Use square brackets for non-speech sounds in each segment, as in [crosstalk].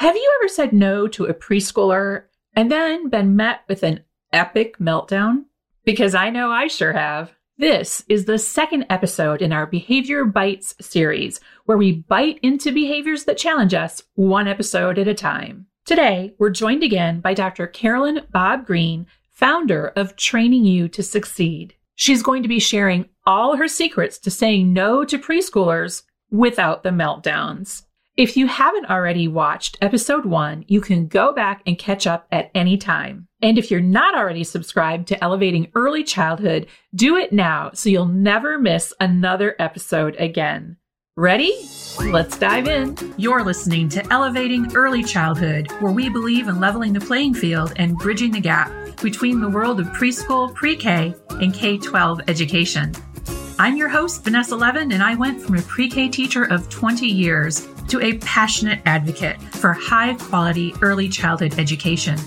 Have you ever said no to a preschooler and then been met with an epic meltdown? Because I know I sure have. This is the second episode in our Behavior Bites series, where we bite into behaviors that challenge us one episode at a time. Today, we're joined again by Dr. Carolyn Bob Green, founder of Training You to Succeed. She's going to be sharing all her secrets to saying no to preschoolers without the meltdowns. If you haven't already watched episode one, you can go back and catch up at any time. And if you're not already subscribed to Elevating Early Childhood, do it now so you'll never miss another episode again. Ready? Let's dive in. You're listening to Elevating Early Childhood, where we believe in leveling the playing field and bridging the gap between the world of preschool, pre K, and K 12 education. I'm your host, Vanessa Levin, and I went from a pre K teacher of 20 years to a passionate advocate for high quality early childhood education.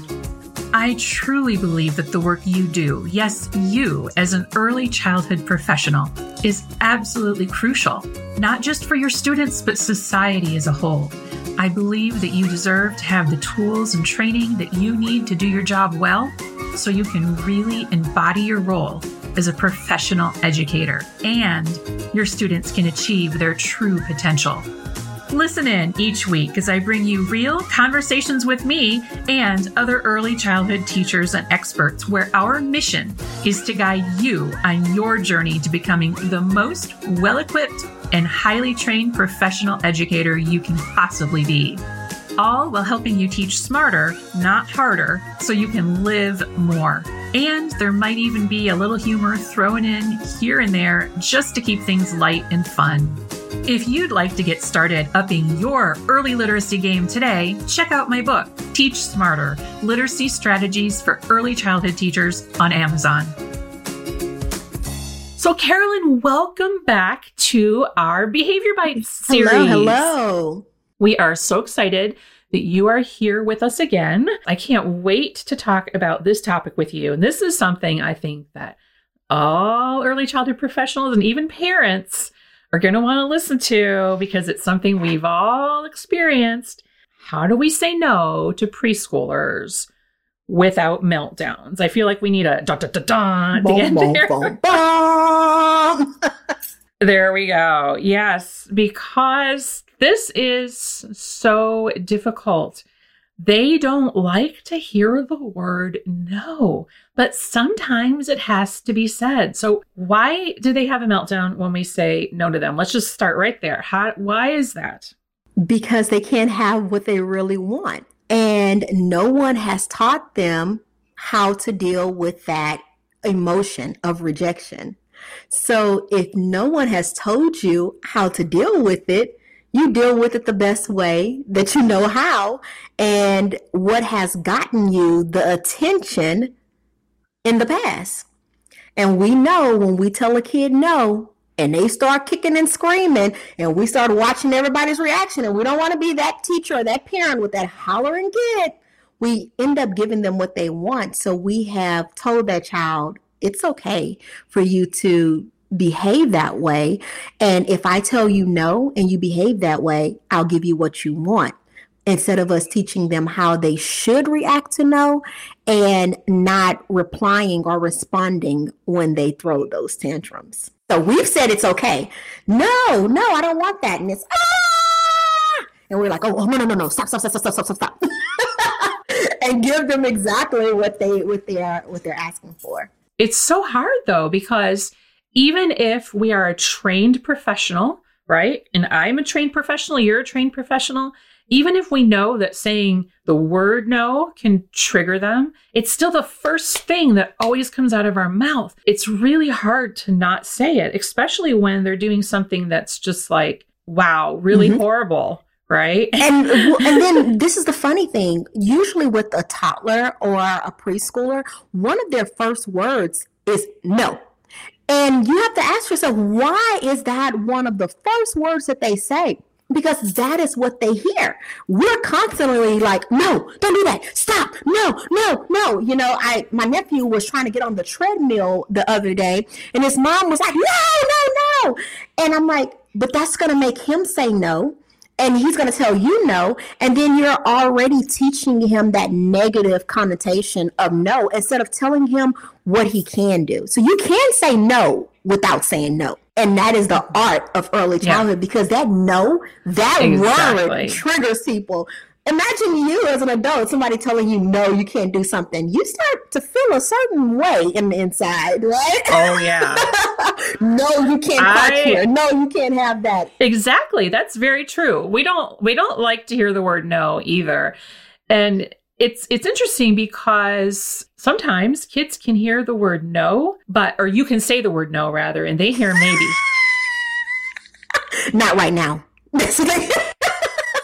I truly believe that the work you do, yes, you as an early childhood professional, is absolutely crucial, not just for your students, but society as a whole. I believe that you deserve to have the tools and training that you need to do your job well so you can really embody your role as a professional educator and your students can achieve their true potential. Listen in each week as I bring you real conversations with me and other early childhood teachers and experts, where our mission is to guide you on your journey to becoming the most well equipped and highly trained professional educator you can possibly be. All while helping you teach smarter, not harder, so you can live more. And there might even be a little humor thrown in here and there just to keep things light and fun. If you'd like to get started upping your early literacy game today, check out my book, Teach Smarter Literacy Strategies for Early Childhood Teachers on Amazon. So, Carolyn, welcome back to our Behavior Bites series. Hello, hello. We are so excited that you are here with us again. I can't wait to talk about this topic with you. And this is something I think that all early childhood professionals and even parents are going to want to listen to because it's something we've all experienced. How do we say no to preschoolers without meltdowns? I feel like we need a da da da da to get there. Boom, [laughs] boom. there we go. Yes, because this is so difficult they don't like to hear the word no, but sometimes it has to be said. So, why do they have a meltdown when we say no to them? Let's just start right there. How, why is that? Because they can't have what they really want. And no one has taught them how to deal with that emotion of rejection. So, if no one has told you how to deal with it, you deal with it the best way that you know how and what has gotten you the attention in the past. And we know when we tell a kid no and they start kicking and screaming and we start watching everybody's reaction and we don't want to be that teacher or that parent with that hollering kid, we end up giving them what they want. So we have told that child it's okay for you to behave that way. And if I tell you no and you behave that way, I'll give you what you want. Instead of us teaching them how they should react to no and not replying or responding when they throw those tantrums. So we've said it's okay. No, no, I don't want that. And it's ah! And we're like, oh, oh no, no, no, no, stop, stop, stop, stop, stop, stop, stop. [laughs] and give them exactly what they what they are what they're asking for. It's so hard though, because even if we are a trained professional, right? And I'm a trained professional, you're a trained professional. Even if we know that saying the word no can trigger them, it's still the first thing that always comes out of our mouth. It's really hard to not say it, especially when they're doing something that's just like, wow, really mm-hmm. horrible right? [laughs] and and then this is the funny thing. Usually with a toddler or a preschooler, one of their first words is no. And you have to ask yourself, why is that one of the first words that they say? Because that is what they hear. We're constantly like, no, don't do that. Stop. No, no, no. You know, I my nephew was trying to get on the treadmill the other day, and his mom was like, no, no, no. And I'm like, but that's gonna make him say no. And he's going to tell you no and then you're already teaching him that negative connotation of no instead of telling him what he can do so you can say no without saying no and that is the art of early childhood yeah. because that no that exactly. word triggers people imagine you as an adult, somebody telling you no, you can't do something. You start to feel a certain way in the inside, right? Oh yeah. [laughs] no, you can't park here. No, you can't have that. Exactly. That's very true. We don't we don't like to hear the word no either. And it's it's interesting because sometimes kids can hear the word no, but or you can say the word no rather, and they hear maybe. [laughs] Not right now. [laughs]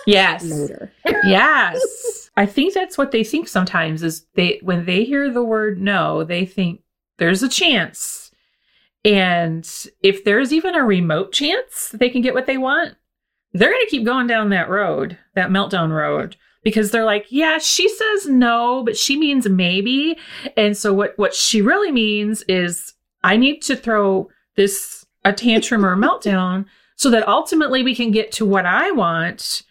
yes. Later. yes. I think that's what they think sometimes is they when they hear the word no, they think there's a chance. And if there's even a remote chance they can get what they want, they're going to keep going down that road, that meltdown road because they're like, yeah, she says no, but she means maybe. And so what what she really means is I need to throw this a tantrum or a meltdown so that ultimately we can get to what I want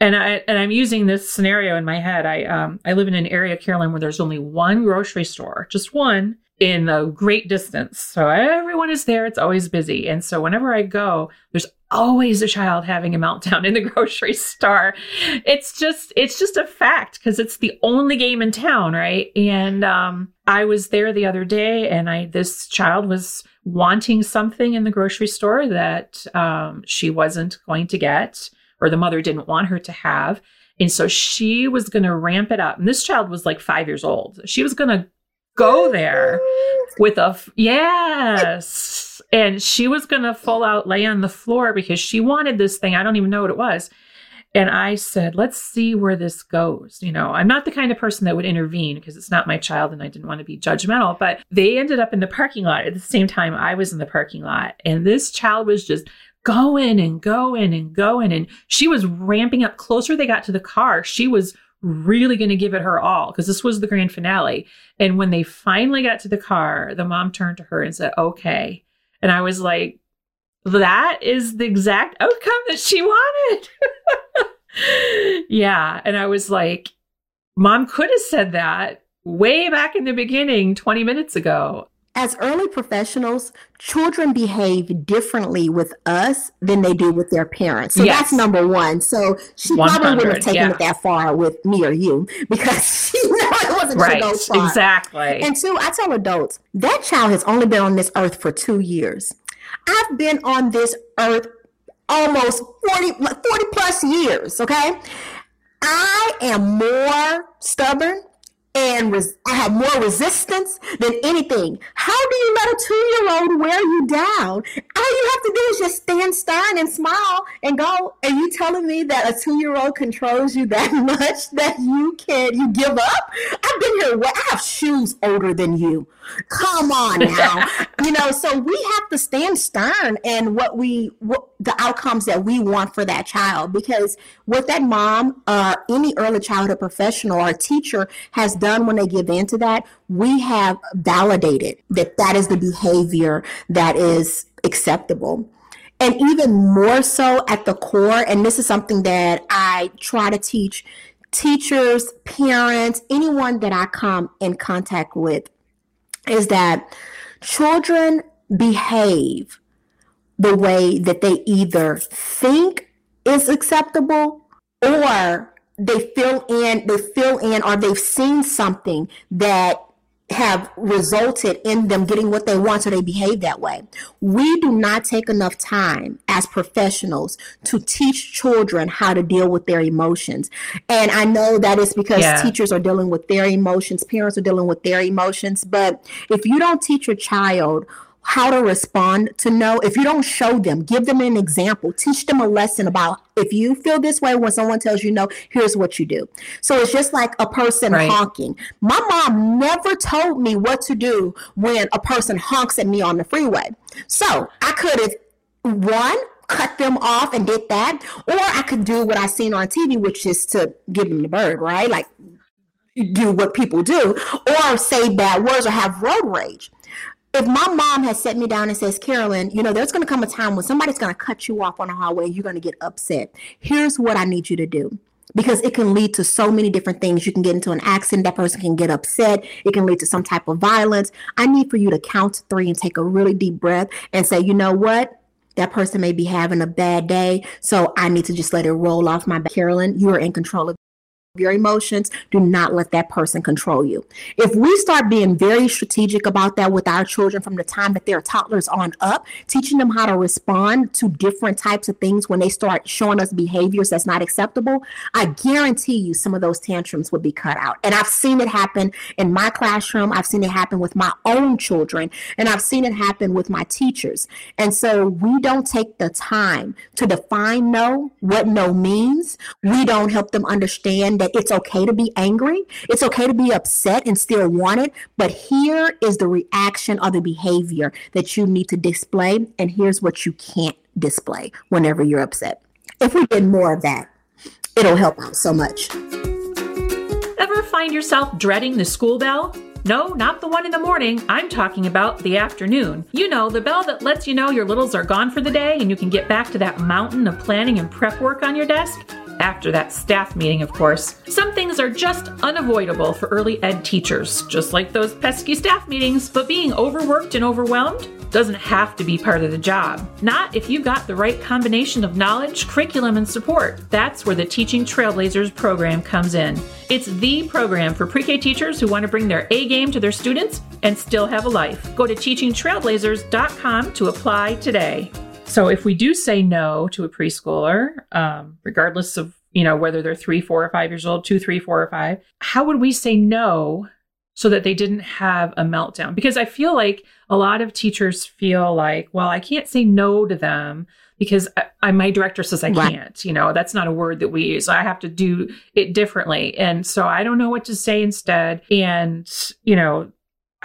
and I and I'm using this scenario in my head. I um I live in an area, Carolyn, where there's only one grocery store, just one in a great distance. So everyone is there. It's always busy. And so whenever I go, there's always a child having a meltdown in the [laughs] grocery store. It's just it's just a fact because it's the only game in town, right? And um I was there the other day and I this child was wanting something in the grocery store that um she wasn't going to get or the mother didn't want her to have. And so she was going to ramp it up. And this child was like five years old. She was going to go there with a, f- yes. And she was going to full out lay on the floor because she wanted this thing. I don't even know what it was. And I said, let's see where this goes. You know, I'm not the kind of person that would intervene because it's not my child and I didn't want to be judgmental, but they ended up in the parking lot at the same time I was in the parking lot. And this child was just going and going and going. And she was ramping up closer they got to the car. She was really going to give it her all because this was the grand finale. And when they finally got to the car, the mom turned to her and said, okay. And I was like, that is the exact outcome that she wanted. [laughs] yeah. And I was like, mom could have said that way back in the beginning 20 minutes ago as early professionals, children behave differently with us than they do with their parents. So yes. that's number one. So she probably wouldn't have taken yeah. it that far with me or you [laughs] because she [laughs] it wasn't right, go far. Exactly. And two, I tell adults that child has only been on this earth for two years. I've been on this earth almost 40, 40 plus years. Okay. I am more stubborn and res- I have more resistance than anything. How do you let a two year old wear you down? All you have to do is just stand stern and smile and go. And you telling me that a two year old controls you that [laughs] much that you can you give up? I've been here. I have shoes older than you. Come on now. [laughs] you know, so we have to stand stern and what we what the outcomes that we want for that child because what that mom uh any early childhood professional or teacher has done when they give in to that, we have validated that that is the behavior that is acceptable. And even more so at the core, and this is something that I try to teach teachers, parents, anyone that I come in contact with is that children behave the way that they either think is acceptable or they fill in they fill in or they've seen something that have resulted in them getting what they want, so they behave that way. We do not take enough time as professionals to teach children how to deal with their emotions. And I know that is because yeah. teachers are dealing with their emotions, parents are dealing with their emotions. But if you don't teach your child how to respond to no. If you don't show them, give them an example, teach them a lesson about if you feel this way when someone tells you no, here's what you do. So it's just like a person right. honking. My mom never told me what to do when a person honks at me on the freeway. So I could have, one, cut them off and did that, or I could do what I seen on TV, which is to give them the bird, right? Like do what people do, or say bad words or have road rage if my mom has set me down and says, Carolyn, you know, there's going to come a time when somebody's going to cut you off on the highway you're going to get upset. Here's what I need you to do because it can lead to so many different things. You can get into an accident, that person can get upset, it can lead to some type of violence. I need for you to count to three and take a really deep breath and say, you know what? That person may be having a bad day, so I need to just let it roll off my back. Carolyn, you are in control of your emotions. Do not let that person control you. If we start being very strategic about that with our children from the time that they're toddlers on up, teaching them how to respond to different types of things when they start showing us behaviors that's not acceptable, I guarantee you some of those tantrums would be cut out. And I've seen it happen in my classroom. I've seen it happen with my own children, and I've seen it happen with my teachers. And so we don't take the time to define no, what no means. We don't help them understand that that it's okay to be angry, it's okay to be upset and still want it. But here is the reaction or the behavior that you need to display. And here's what you can't display whenever you're upset. If we did more of that, it'll help out so much. Ever find yourself dreading the school bell? No, not the one in the morning. I'm talking about the afternoon. You know, the bell that lets you know your littles are gone for the day and you can get back to that mountain of planning and prep work on your desk after that staff meeting, of course. Some things are just unavoidable for early ed teachers, just like those pesky staff meetings, but being overworked and overwhelmed doesn't have to be part of the job. Not if you've got the right combination of knowledge, curriculum, and support. That's where the Teaching Trailblazers program comes in. It's the program for pre K teachers who want to bring their A game to their students and still have a life. Go to teachingtrailblazers.com to apply today. So if we do say no to a preschooler, um, regardless of you know whether they're three, four, or five years old, two, three, four, or five, how would we say no so that they didn't have a meltdown? Because I feel like a lot of teachers feel like, well, I can't say no to them because I, I, my director says I right. can't. You know, that's not a word that we use. I have to do it differently, and so I don't know what to say instead. And you know,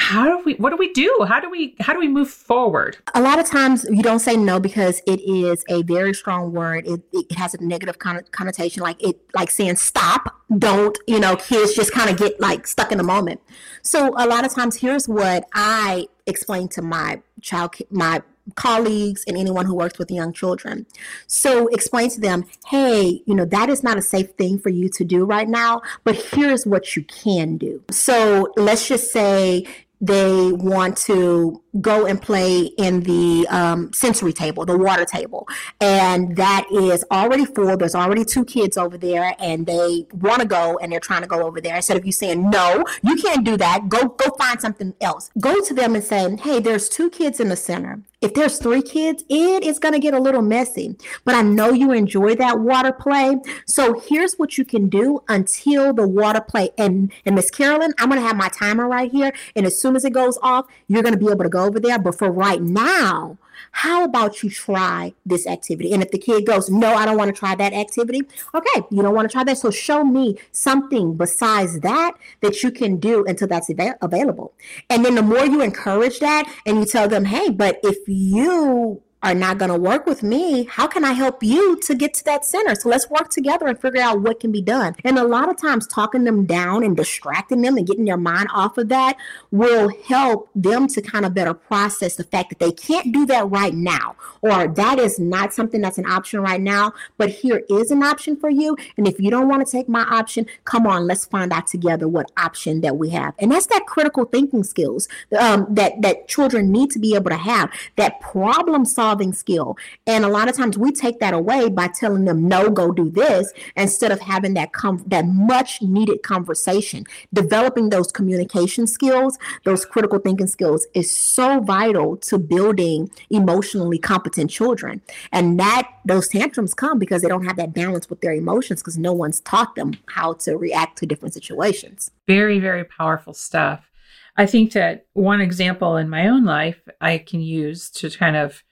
how do we what do we do how do we how do we move forward a lot of times you don't say no because it is a very strong word it, it has a negative connotation like it like saying stop don't you know kids just kind of get like stuck in the moment so a lot of times here's what i explain to my child my colleagues and anyone who works with young children. So explain to them, hey, you know, that is not a safe thing for you to do right now, but here's what you can do. So let's just say they want to go and play in the um, sensory table, the water table, and that is already full. There's already two kids over there, and they want to go, and they're trying to go over there. Instead of you saying no, you can't do that. Go go find something else. Go to them and say, hey, there's two kids in the center. If there's three kids, it is going to get a little messy. But I know you enjoy that water play. So here's what you can do until the water play. And, and Miss Carolyn, I'm going to have my timer right here. And as soon as it goes off, you're going to be able to go over there. But for right now, how about you try this activity? And if the kid goes, No, I don't want to try that activity, okay, you don't want to try that. So show me something besides that that you can do until that's av- available. And then the more you encourage that and you tell them, Hey, but if you are not going to work with me, how can I help you to get to that center? So let's work together and figure out what can be done. And a lot of times, talking them down and distracting them and getting their mind off of that will help them to kind of better process the fact that they can't do that right now, or that is not something that's an option right now, but here is an option for you. And if you don't want to take my option, come on, let's find out together what option that we have. And that's that critical thinking skills um, that, that children need to be able to have, that problem solving solving skill. And a lot of times we take that away by telling them, no, go do this, instead of having that com- that much needed conversation. Developing those communication skills, those critical thinking skills is so vital to building emotionally competent children. And that those tantrums come because they don't have that balance with their emotions because no one's taught them how to react to different situations. Very, very powerful stuff. I think that one example in my own life I can use to kind of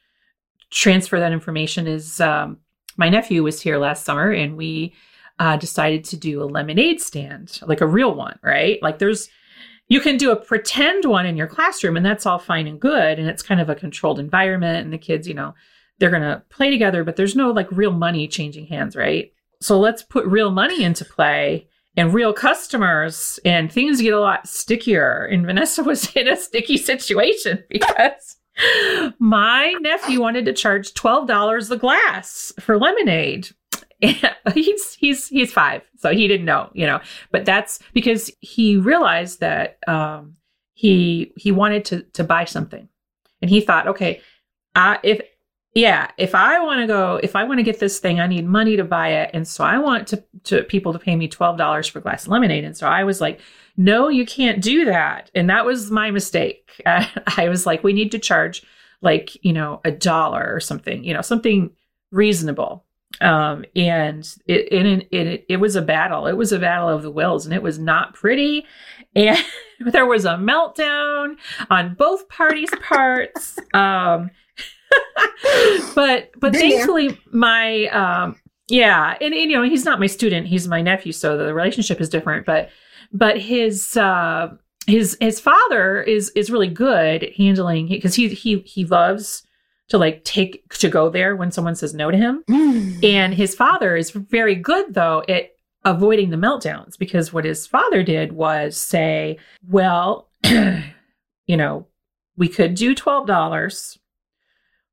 transfer that information is um, my nephew was here last summer and we uh, decided to do a lemonade stand, like a real one, right? Like there's, you can do a pretend one in your classroom and that's all fine and good. And it's kind of a controlled environment and the kids, you know, they're going to play together, but there's no like real money changing hands, right? So let's put real money into play and real customers and things get a lot stickier. And Vanessa [laughs] was in a sticky situation [laughs] because my nephew wanted to charge $12 a glass for lemonade. [laughs] he's he's he's five, so he didn't know, you know. But that's because he realized that um, he he wanted to to buy something, and he thought, okay, I, if yeah, if I want to go, if I want to get this thing, I need money to buy it, and so I want to to people to pay me twelve dollars for glass lemonade, and so I was like, no, you can't do that, and that was my mistake. Uh, [laughs] I was like, we need to charge like you know a dollar or something, you know, something reasonable um, and it, it, it it was a battle. It was a battle of the wills, and it was not pretty. And [laughs] there was a meltdown on both parties' parts. Um, [laughs] but but Been thankfully, there. my um, yeah, and, and you know he's not my student; he's my nephew, so the relationship is different. But but his uh, his his father is is really good at handling because he he he loves to like take to go there when someone says no to him. Mm. And his father is very good though at avoiding the meltdowns because what his father did was say, well, [clears throat] you know, we could do $12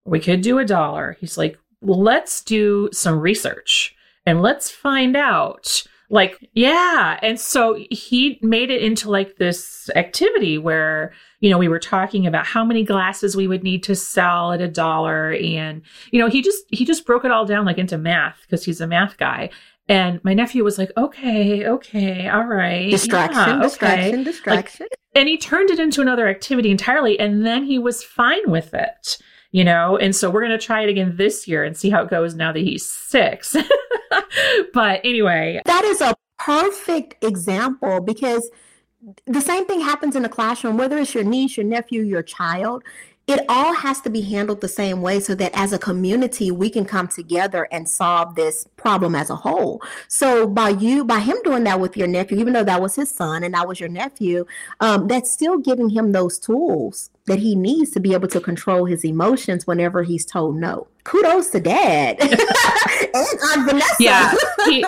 we could do a dollar. He's like, let's do some research and let's find out. Like yeah. And so he made it into like this activity where you know we were talking about how many glasses we would need to sell at a dollar. And you know he just he just broke it all down like into math because he's a math guy. And my nephew was like okay okay all right distraction yeah, distraction okay. distraction like, and he turned it into another activity entirely. And then he was fine with it you know? And so we're going to try it again this year and see how it goes now that he's six. [laughs] But anyway. That is a perfect example because the same thing happens in the classroom whether it's your niece your nephew your child it all has to be handled the same way so that as a community we can come together and solve this problem as a whole. So by you by him doing that with your nephew even though that was his son and that was your nephew um, that's still giving him those tools that he needs to be able to control his emotions whenever he's told no. Kudos to dad. [laughs] And aunt vanessa. Yeah he,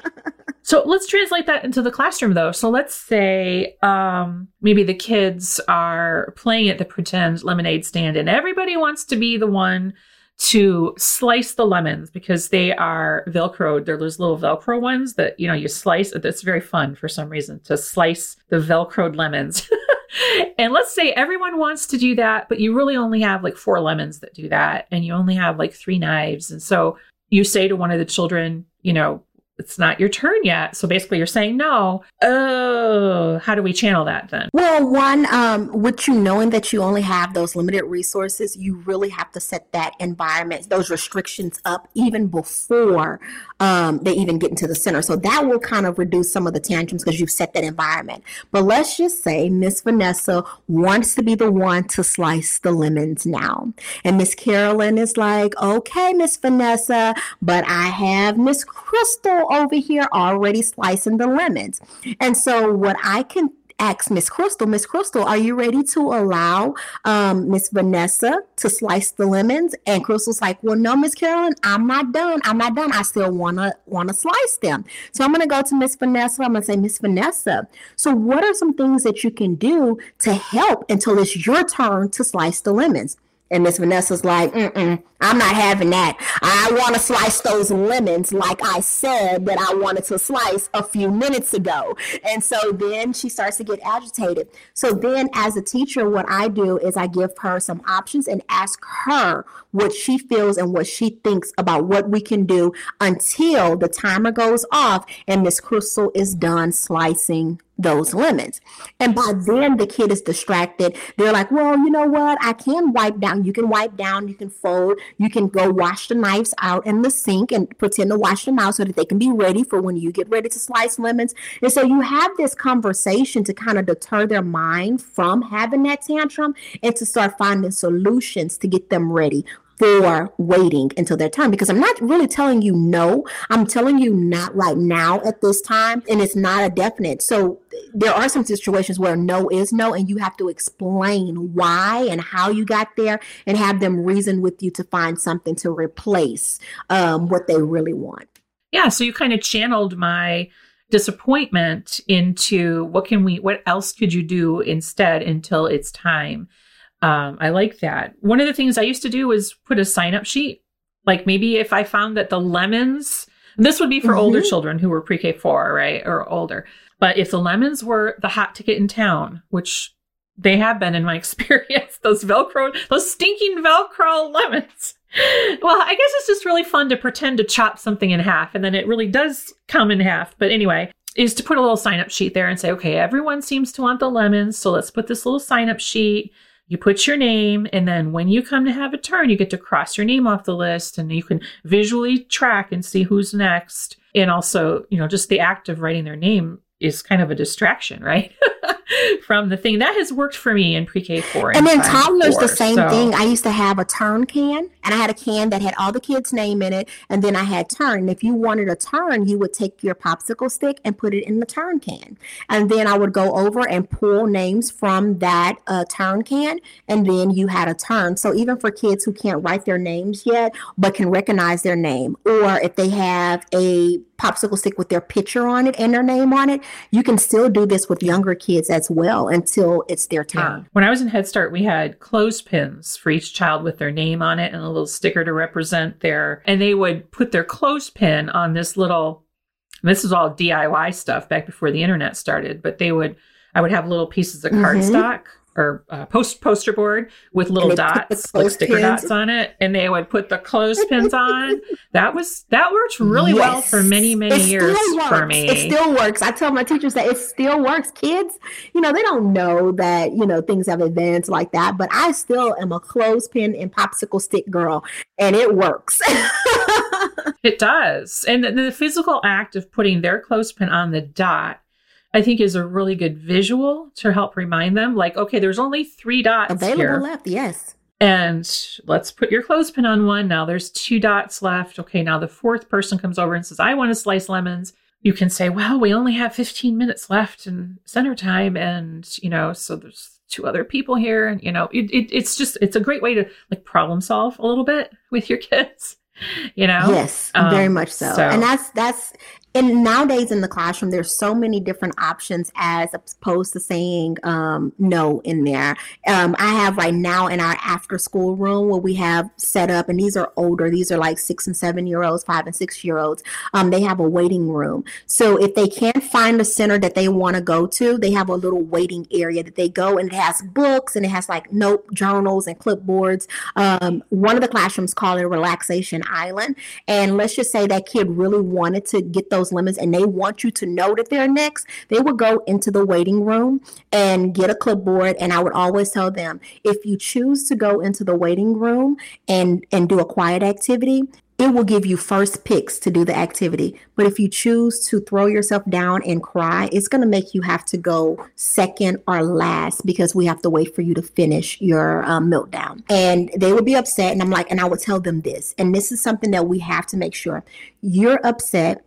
[laughs] so let's translate that into the classroom though. So let's say um, maybe the kids are playing at the pretend lemonade stand and everybody wants to be the one to slice the lemons because they are velcroed. They're those little velcro ones that you know you slice. It's very fun for some reason to slice the velcroed lemons. [laughs] and let's say everyone wants to do that, but you really only have like four lemons that do that, and you only have like three knives. And so you say to one of the children, you know, it's not your turn yet. So basically, you're saying no. Oh, how do we channel that then? Well, one, um, with you knowing that you only have those limited resources, you really have to set that environment, those restrictions up even before um, they even get into the center. So that will kind of reduce some of the tantrums because you've set that environment. But let's just say Miss Vanessa wants to be the one to slice the lemons now. And Miss Carolyn is like, okay, Miss Vanessa, but I have Miss Crystal over here already slicing the lemons. And so what I can ask Miss Crystal, Miss Crystal, are you ready to allow um, Miss Vanessa to slice the lemons? And Crystal's like, well, no, Miss Carolyn, I'm not done. I'm not done. I still wanna wanna slice them. So I'm gonna go to Miss Vanessa. I'm gonna say, Miss Vanessa, so what are some things that you can do to help until it's your turn to slice the lemons? And Miss Vanessa's like, Mm-mm, I'm not having that. I want to slice those lemons like I said that I wanted to slice a few minutes ago. And so then she starts to get agitated. So then, as a teacher, what I do is I give her some options and ask her what she feels and what she thinks about what we can do until the timer goes off and Miss Crystal is done slicing those lemons. And by then the kid is distracted. They're like, well, you know what? I can wipe down. You can wipe down, you can fold, you can go wash the knives out in the sink and pretend to wash them out so that they can be ready for when you get ready to slice lemons. And so you have this conversation to kind of deter their mind from having that tantrum and to start finding solutions to get them ready for waiting until their time because I'm not really telling you no. I'm telling you not right now at this time, and it's not a definite. So there are some situations where no is no, and you have to explain why and how you got there, and have them reason with you to find something to replace um, what they really want. Yeah. So you kind of channeled my disappointment into what can we, what else could you do instead until it's time. Um, I like that. One of the things I used to do was put a sign up sheet. Like maybe if I found that the lemons, this would be for mm-hmm. older children who were pre K four, right, or older. But if the lemons were the hot ticket in town, which they have been in my [laughs] experience, those Velcro, those stinking Velcro lemons. Well, I guess it's just really fun to pretend to chop something in half and then it really does come in half. But anyway, is to put a little sign up sheet there and say, okay, everyone seems to want the lemons. So let's put this little sign up sheet. You put your name, and then when you come to have a turn, you get to cross your name off the list and you can visually track and see who's next. And also, you know, just the act of writing their name is kind of a distraction, right? [laughs] from the thing that has worked for me in pre-K four. And, and then toddlers the same so. thing. I used to have a turn can, and I had a can that had all the kids' name in it, and then I had turn. And if you wanted a turn, you would take your popsicle stick and put it in the turn can, and then I would go over and pull names from that uh, turn can, and then you had a turn. So even for kids who can't write their names yet but can recognize their name, or if they have a popsicle stick with their picture on it and their name on it, you can still do this with younger kids as well until it's their time. Yeah. When I was in Head Start, we had clothespins for each child with their name on it and a little sticker to represent their, and they would put their clothespin on this little, this is all DIY stuff back before the internet started, but they would, I would have little pieces of cardstock. Mm-hmm or uh, post poster board with little dots, like sticker dots on it, and they would put the clothespins on. That was that worked really yes. well for many many years for me. It still works. I tell my teachers that it still works. Kids, you know, they don't know that you know things have advanced like that, but I still am a clothespin and popsicle stick girl, and it works. [laughs] it does, and the, the physical act of putting their clothespin on the dot I think is a really good visual to help remind them, like, okay, there's only three dots available here. left. Yes. And let's put your clothespin on one. Now there's two dots left. Okay, now the fourth person comes over and says, I want to slice lemons. You can say, well, we only have 15 minutes left in center time. And, you know, so there's two other people here. And, you know, it, it, it's just, it's a great way to like problem solve a little bit with your [laughs] kids you know yes um, very much so. so. and that's that's and nowadays in the classroom there's so many different options as opposed to saying um, no in there. Um, i have right now in our after school room where we have set up and these are older these are like six and seven year olds five and six year olds um, they have a waiting room. So if they can't find a center that they want to go to they have a little waiting area that they go and it has books and it has like note journals and clipboards. Um, one of the classrooms call it a relaxation island. And let's just say that kid really wanted to get those those lemons and they want you to know that they're next, they would go into the waiting room and get a clipboard. And I would always tell them if you choose to go into the waiting room and and do a quiet activity, it will give you first picks to do the activity. But if you choose to throw yourself down and cry, it's going to make you have to go second or last because we have to wait for you to finish your um, meltdown. And they would be upset. And I'm like, and I would tell them this. And this is something that we have to make sure you're upset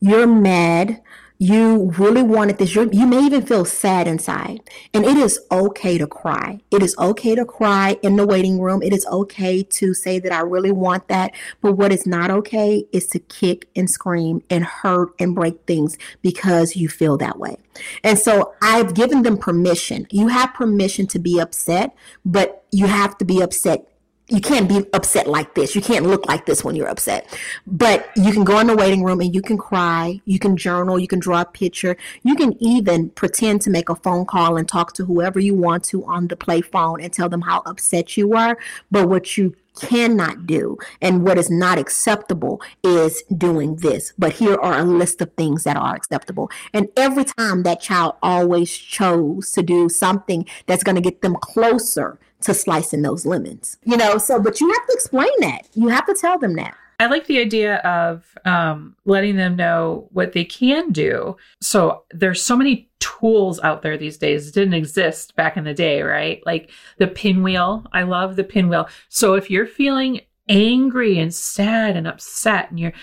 you're mad, you really wanted this, You're, you may even feel sad inside. And it is okay to cry. It is okay to cry in the waiting room. It is okay to say that I really want that. But what is not okay is to kick and scream and hurt and break things because you feel that way. And so I've given them permission. You have permission to be upset, but you have to be upset you can't be upset like this. You can't look like this when you're upset. But you can go in the waiting room and you can cry. You can journal. You can draw a picture. You can even pretend to make a phone call and talk to whoever you want to on the play phone and tell them how upset you are. But what you cannot do and what is not acceptable is doing this. But here are a list of things that are acceptable. And every time that child always chose to do something that's going to get them closer to slicing those lemons. You know, so but you have to explain that. You have to tell them that. I like the idea of um, letting them know what they can do. So there's so many tools out there these days. It didn't exist back in the day, right? Like the pinwheel. I love the pinwheel. So if you're feeling angry and sad and upset and you're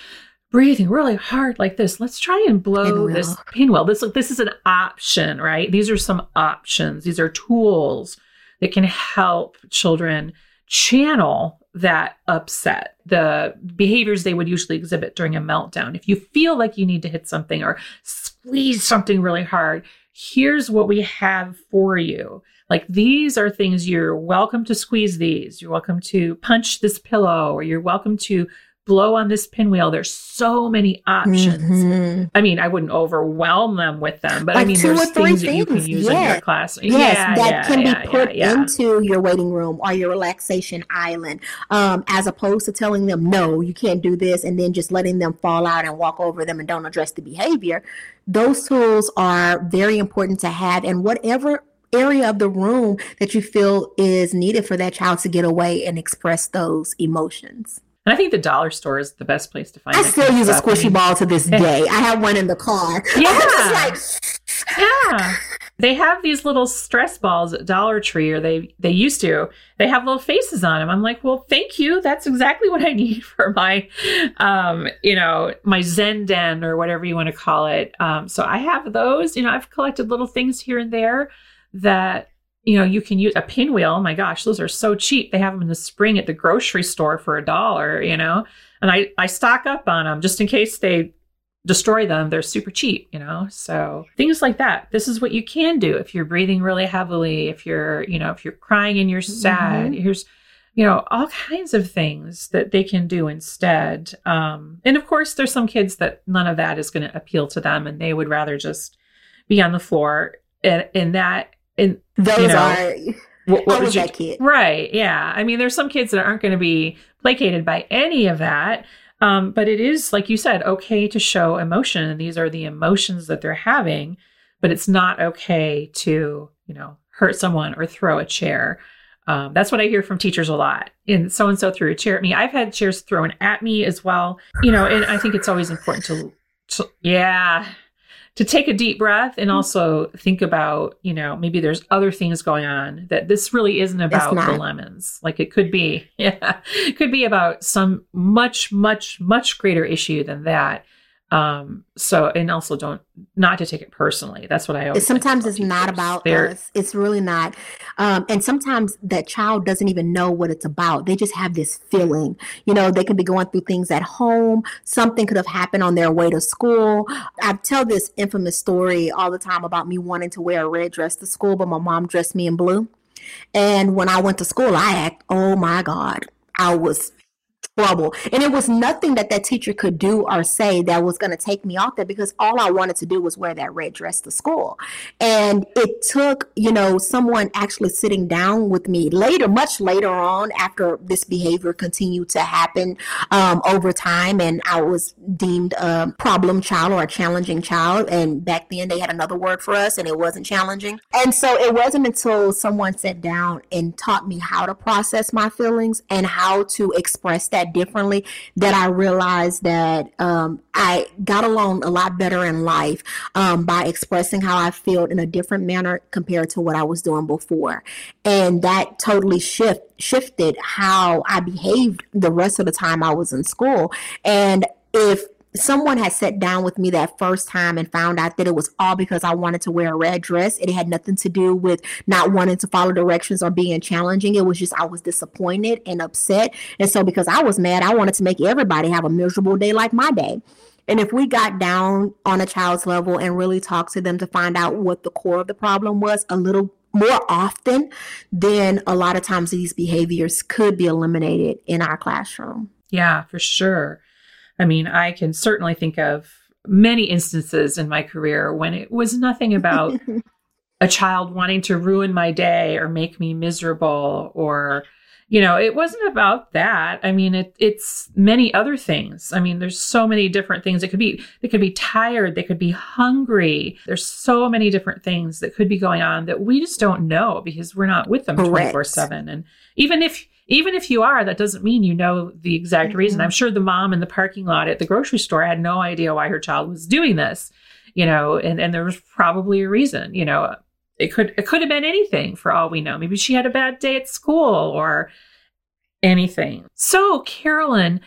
breathing really hard like this, let's try and blow pinwheel. this pinwheel. This this is an option, right? These are some options. These are tools that can help children channel that upset, the behaviors they would usually exhibit during a meltdown. If you feel like you need to hit something or squeeze something really hard, here's what we have for you. Like these are things you're welcome to squeeze these. You're welcome to punch this pillow or you're welcome to blow on this pinwheel. There's so many options. Mm-hmm. I mean, I wouldn't overwhelm them with them, but like I mean, there's things, things, that you can use yeah. in your class. Yes, yeah, that yeah, can be put into your waiting room or your relaxation island, um, as opposed to telling them, no, you can't do this, and then just letting them fall out and walk over them and don't address the behavior. Those tools are very important to have, and whatever area of the room that you feel is needed for that child to get away and express those emotions. And I think the dollar store is the best place to find. I still use a squishy ball to this day. I have one in the car. [laughs] Yeah, like, yeah. They have these little stress balls at Dollar Tree, or they they used to. They have little faces on them. I'm like, well, thank you. That's exactly what I [laughs] need for my, um, you know, my Zen den or whatever you want to call it. Um, so I have those. You know, I've collected little things here and there that you know, you can use a pinwheel. Oh my gosh, those are so cheap. They have them in the spring at the grocery store for a dollar, you know, and I, I stock up on them just in case they destroy them. They're super cheap, you know, so things like that. This is what you can do if you're breathing really heavily, if you're, you know, if you're crying and you're sad. Mm-hmm. Here's, you know, all kinds of things that they can do instead. Um, and of course, there's some kids that none of that is going to appeal to them and they would rather just be on the floor. And, and that and those you know, are what, what was that kid? Right. Yeah. I mean, there's some kids that aren't going to be placated by any of that. Um, but it is, like you said, okay to show emotion. And these are the emotions that they're having, but it's not okay to, you know, hurt someone or throw a chair. Um, that's what I hear from teachers a lot. And so and so threw a chair at me. I've had chairs thrown at me as well. You know, and I think it's always important to, to yeah, to take a deep breath and also think about, you know, maybe there's other things going on that this really isn't about the lemons. Like it could be, [laughs] yeah, it could be about some much, much, much greater issue than that. Um, so and also don't not to take it personally. That's what I always sometimes it's not about They're, us. It's really not. Um, and sometimes that child doesn't even know what it's about. They just have this feeling. You know, they could be going through things at home. Something could have happened on their way to school. I tell this infamous story all the time about me wanting to wear a red dress to school, but my mom dressed me in blue. And when I went to school, I act, oh my God, I was trouble. And it was nothing that that teacher could do or say that was going to take me off that because all I wanted to do was wear that red dress to school. And it took, you know, someone actually sitting down with me later, much later on after this behavior continued to happen um, over time. And I was deemed a problem child or a challenging child. And back then they had another word for us and it wasn't challenging. And so it wasn't until someone sat down and taught me how to process my feelings and how to express that that differently that I realized that um, I got along a lot better in life um, by expressing how I felt in a different manner compared to what I was doing before. And that totally shift shifted how I behaved the rest of the time I was in school. And if someone had sat down with me that first time and found out that it was all because I wanted to wear a red dress. It had nothing to do with not wanting to follow directions or being challenging. It was just I was disappointed and upset. And so because I was mad, I wanted to make everybody have a miserable day like my day. And if we got down on a child's level and really talked to them to find out what the core of the problem was a little more often, then a lot of times these behaviors could be eliminated in our classroom. Yeah, for sure. I mean, I can certainly think of many instances in my career when it was nothing about [laughs] a child wanting to ruin my day or make me miserable or you know it wasn't about that. I mean it, it's many other things. I mean there's so many different things. It could be they could be tired. They could be hungry. There's so many different things that could be going on that we just don't know because we're not with them 24 7 and even if even if you are, that doesn't mean you know the exact mm-hmm. reason. I'm sure the mom in the parking lot at the grocery store had no idea why her child was doing this, you know, and, and there was probably a reason, you know. It could it could have been anything for all we know. Maybe she had a bad day at school or anything. So, Carolyn,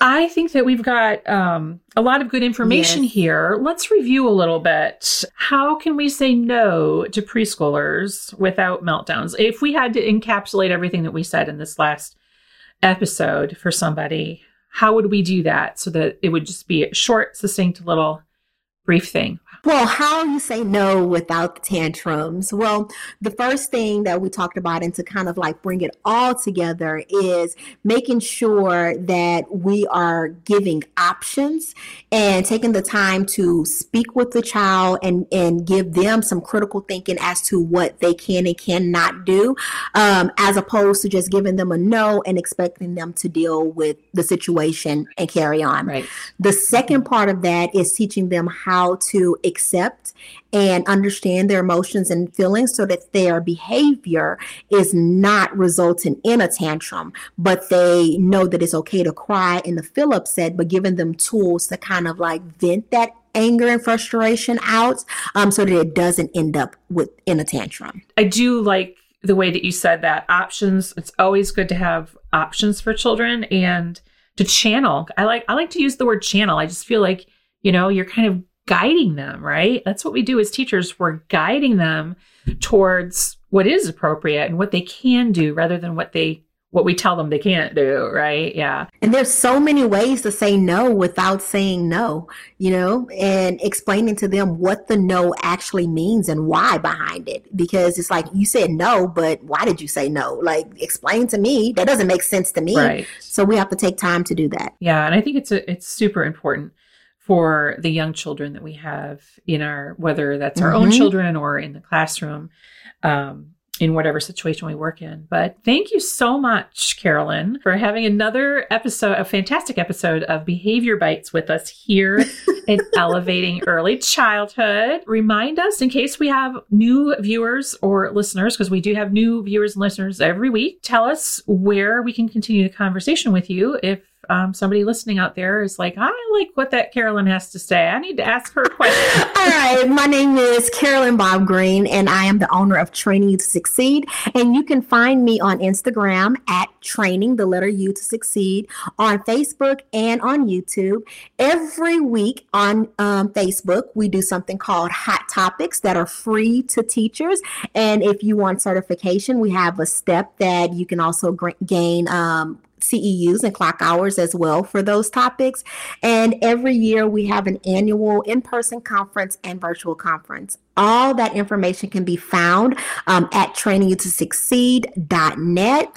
I think that we've got um, a lot of good information yes. here. Let's review a little bit. How can we say no to preschoolers without meltdowns? If we had to encapsulate everything that we said in this last episode for somebody, how would we do that so that it would just be a short, succinct little brief thing? Well, how you say no without the tantrums? Well, the first thing that we talked about, and to kind of like bring it all together, is making sure that we are giving options and taking the time to speak with the child and, and give them some critical thinking as to what they can and cannot do, um, as opposed to just giving them a no and expecting them to deal with the situation and carry on. Right. The second part of that is teaching them how to accept and understand their emotions and feelings so that their behavior is not resulting in a tantrum, but they know that it's okay to cry and to feel upset, but giving them tools to kind of like vent that anger and frustration out um, so that it doesn't end up with in a tantrum. I do like the way that you said that options. It's always good to have options for children and to channel. I like I like to use the word channel. I just feel like, you know, you're kind of guiding them, right? That's what we do as teachers. We're guiding them towards what is appropriate and what they can do rather than what they what we tell them they can't do, right? Yeah. And there's so many ways to say no without saying no, you know, and explaining to them what the no actually means and why behind it. Because it's like you said no, but why did you say no? Like explain to me. That doesn't make sense to me. Right. So we have to take time to do that. Yeah, and I think it's a, it's super important for the young children that we have in our whether that's our mm-hmm. own children or in the classroom um, in whatever situation we work in but thank you so much carolyn for having another episode a fantastic episode of behavior bites with us here [laughs] in elevating early childhood remind us in case we have new viewers or listeners because we do have new viewers and listeners every week tell us where we can continue the conversation with you if um, somebody listening out there is like, I like what that Carolyn has to say. I need to ask her a question. [laughs] All right. My name is Carolyn Bob Green, and I am the owner of Training You to Succeed. And you can find me on Instagram at Training, the letter U to Succeed, on Facebook and on YouTube. Every week on um, Facebook, we do something called Hot Topics that are free to teachers. And if you want certification, we have a step that you can also gain um, CEUs and clock hours as well for those topics. And every year we have an annual in person conference and virtual conference. All that information can be found um, at trainingyoutosucceed.net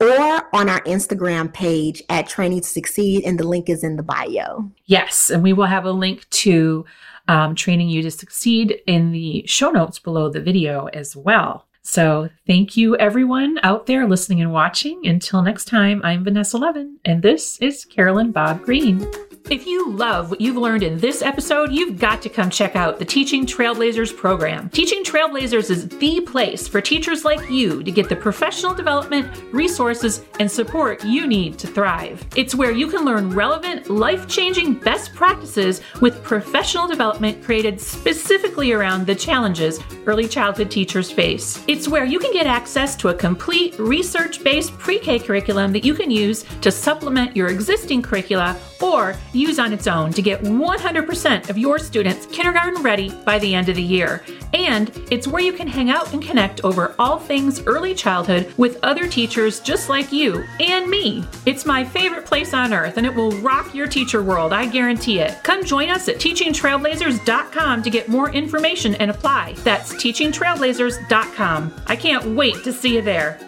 or on our Instagram page at Training to Succeed, and the link is in the bio. Yes, and we will have a link to um, Training You to Succeed in the show notes below the video as well. So thank you everyone out there listening and watching. Until next time, I'm Vanessa Levin, and this is Carolyn Bob Green. If you love what you've learned in this episode, you've got to come check out the Teaching Trailblazers program. Teaching Trailblazers is the place for teachers like you to get the professional development, resources, and support you need to thrive. It's where you can learn relevant, life changing best practices with professional development created specifically around the challenges early childhood teachers face. It's where you can get access to a complete research based pre K curriculum that you can use to supplement your existing curricula or use on its own to get 100% of your students kindergarten ready by the end of the year. And it's where you can hang out and connect over all things early childhood with other teachers just like you and me. It's my favorite place on earth and it will rock your teacher world, I guarantee it. Come join us at teachingtrailblazers.com to get more information and apply. That's teachingtrailblazers.com. I can't wait to see you there.